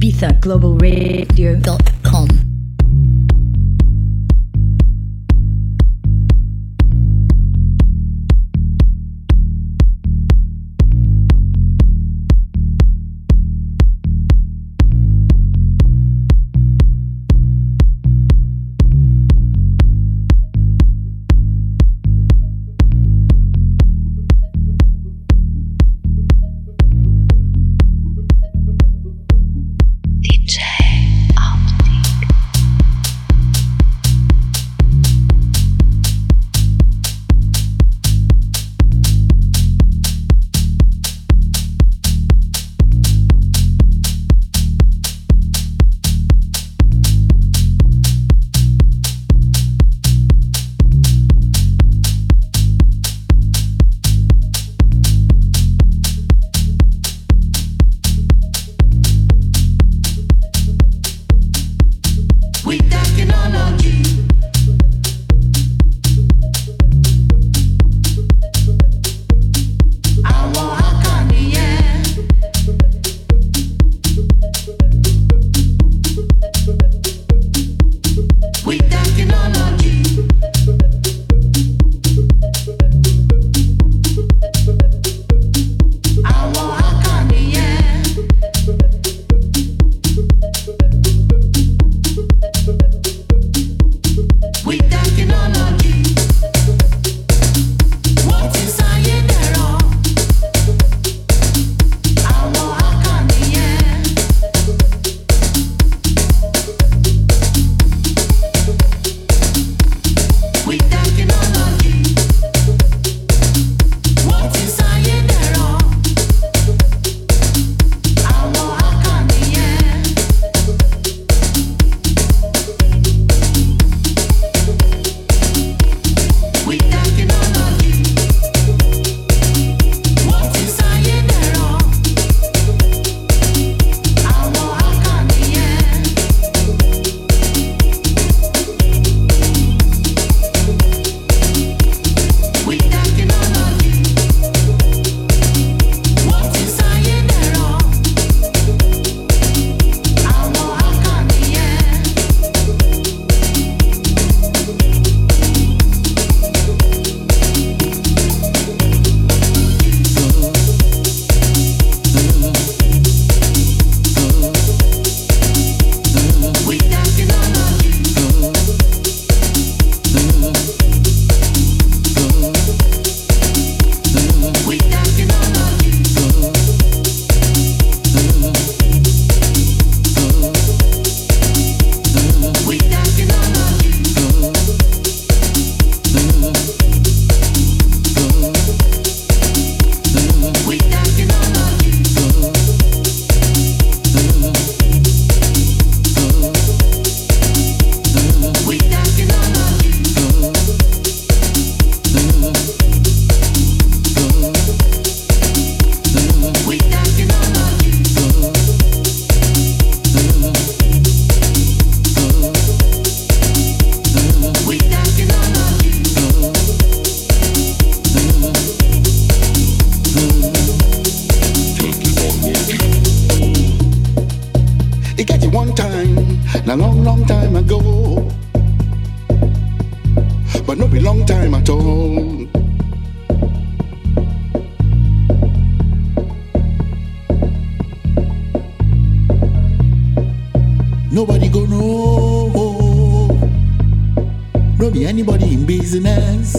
everybody's business.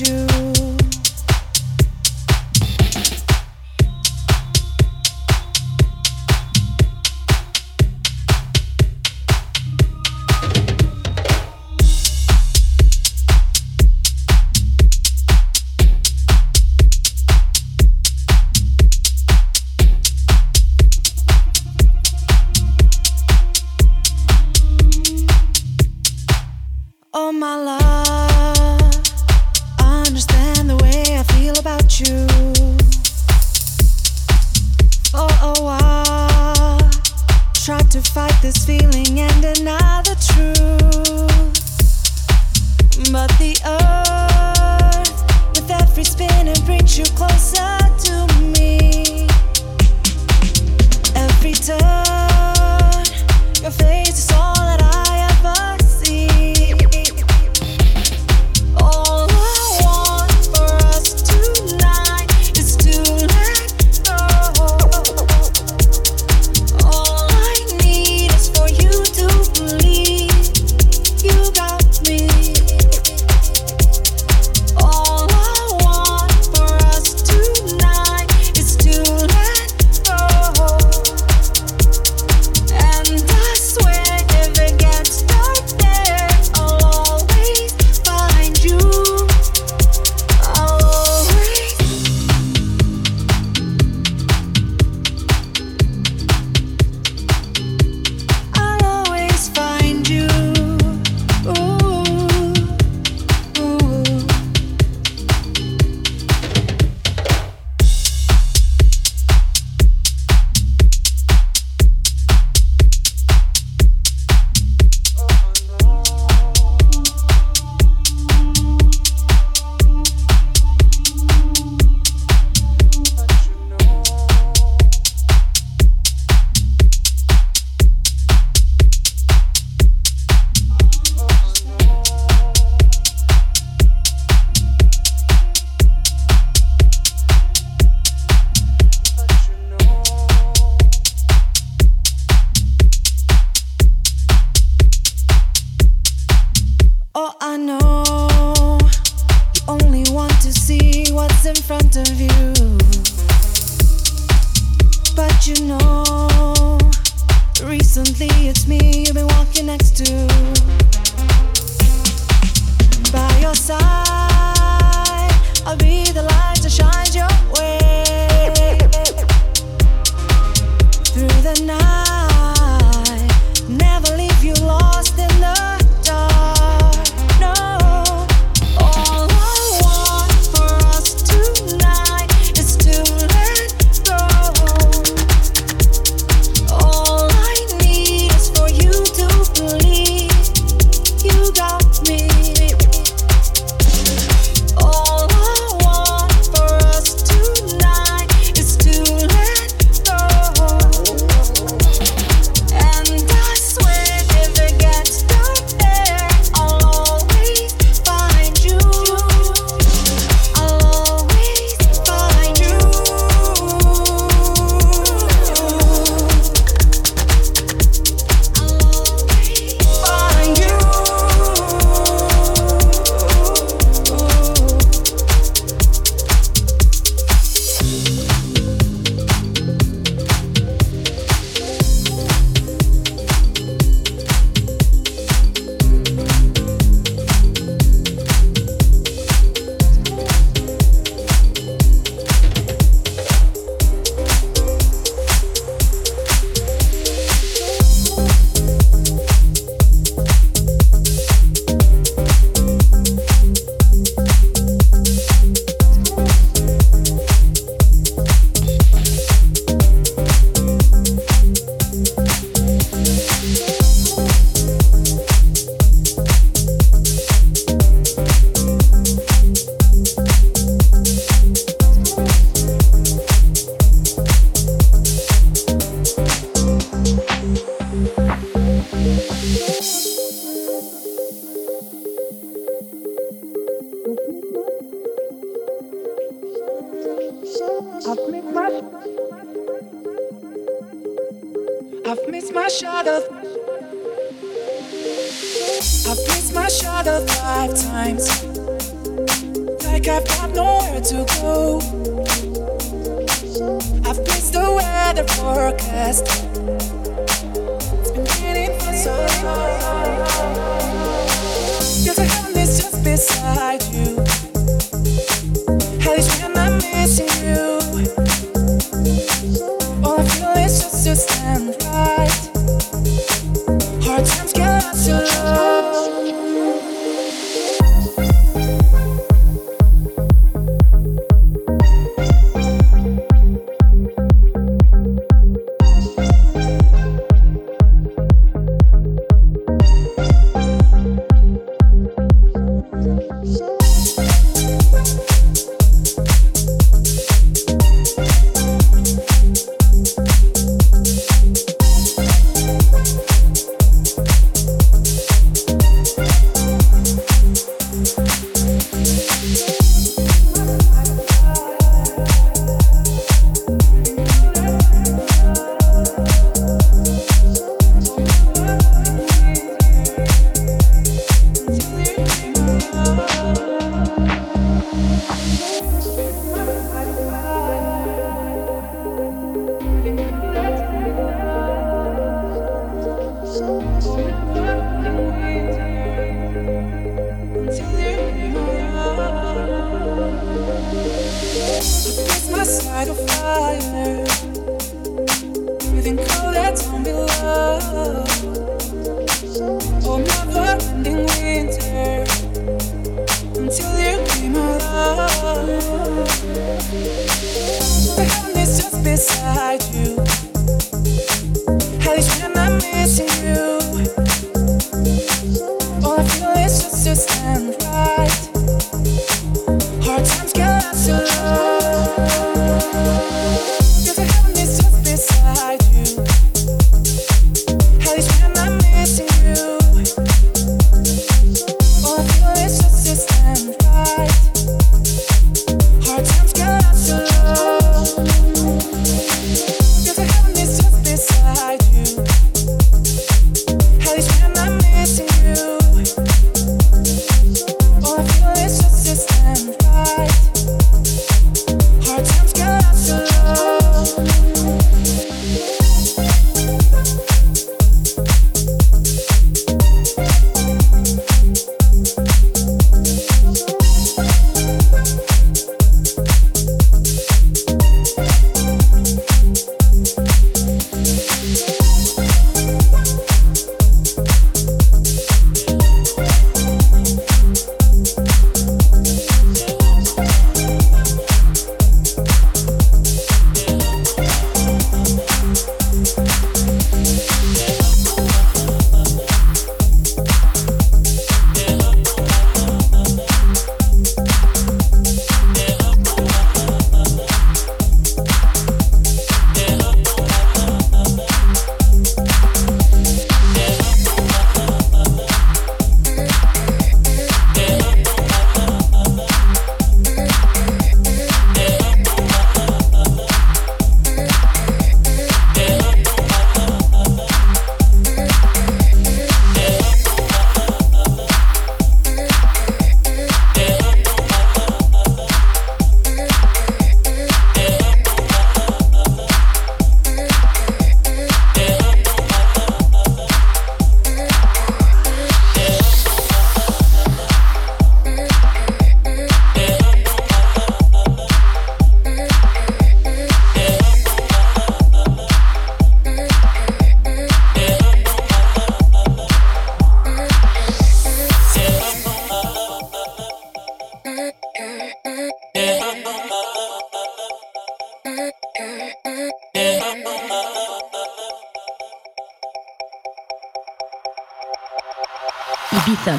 you.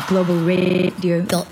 Ibiza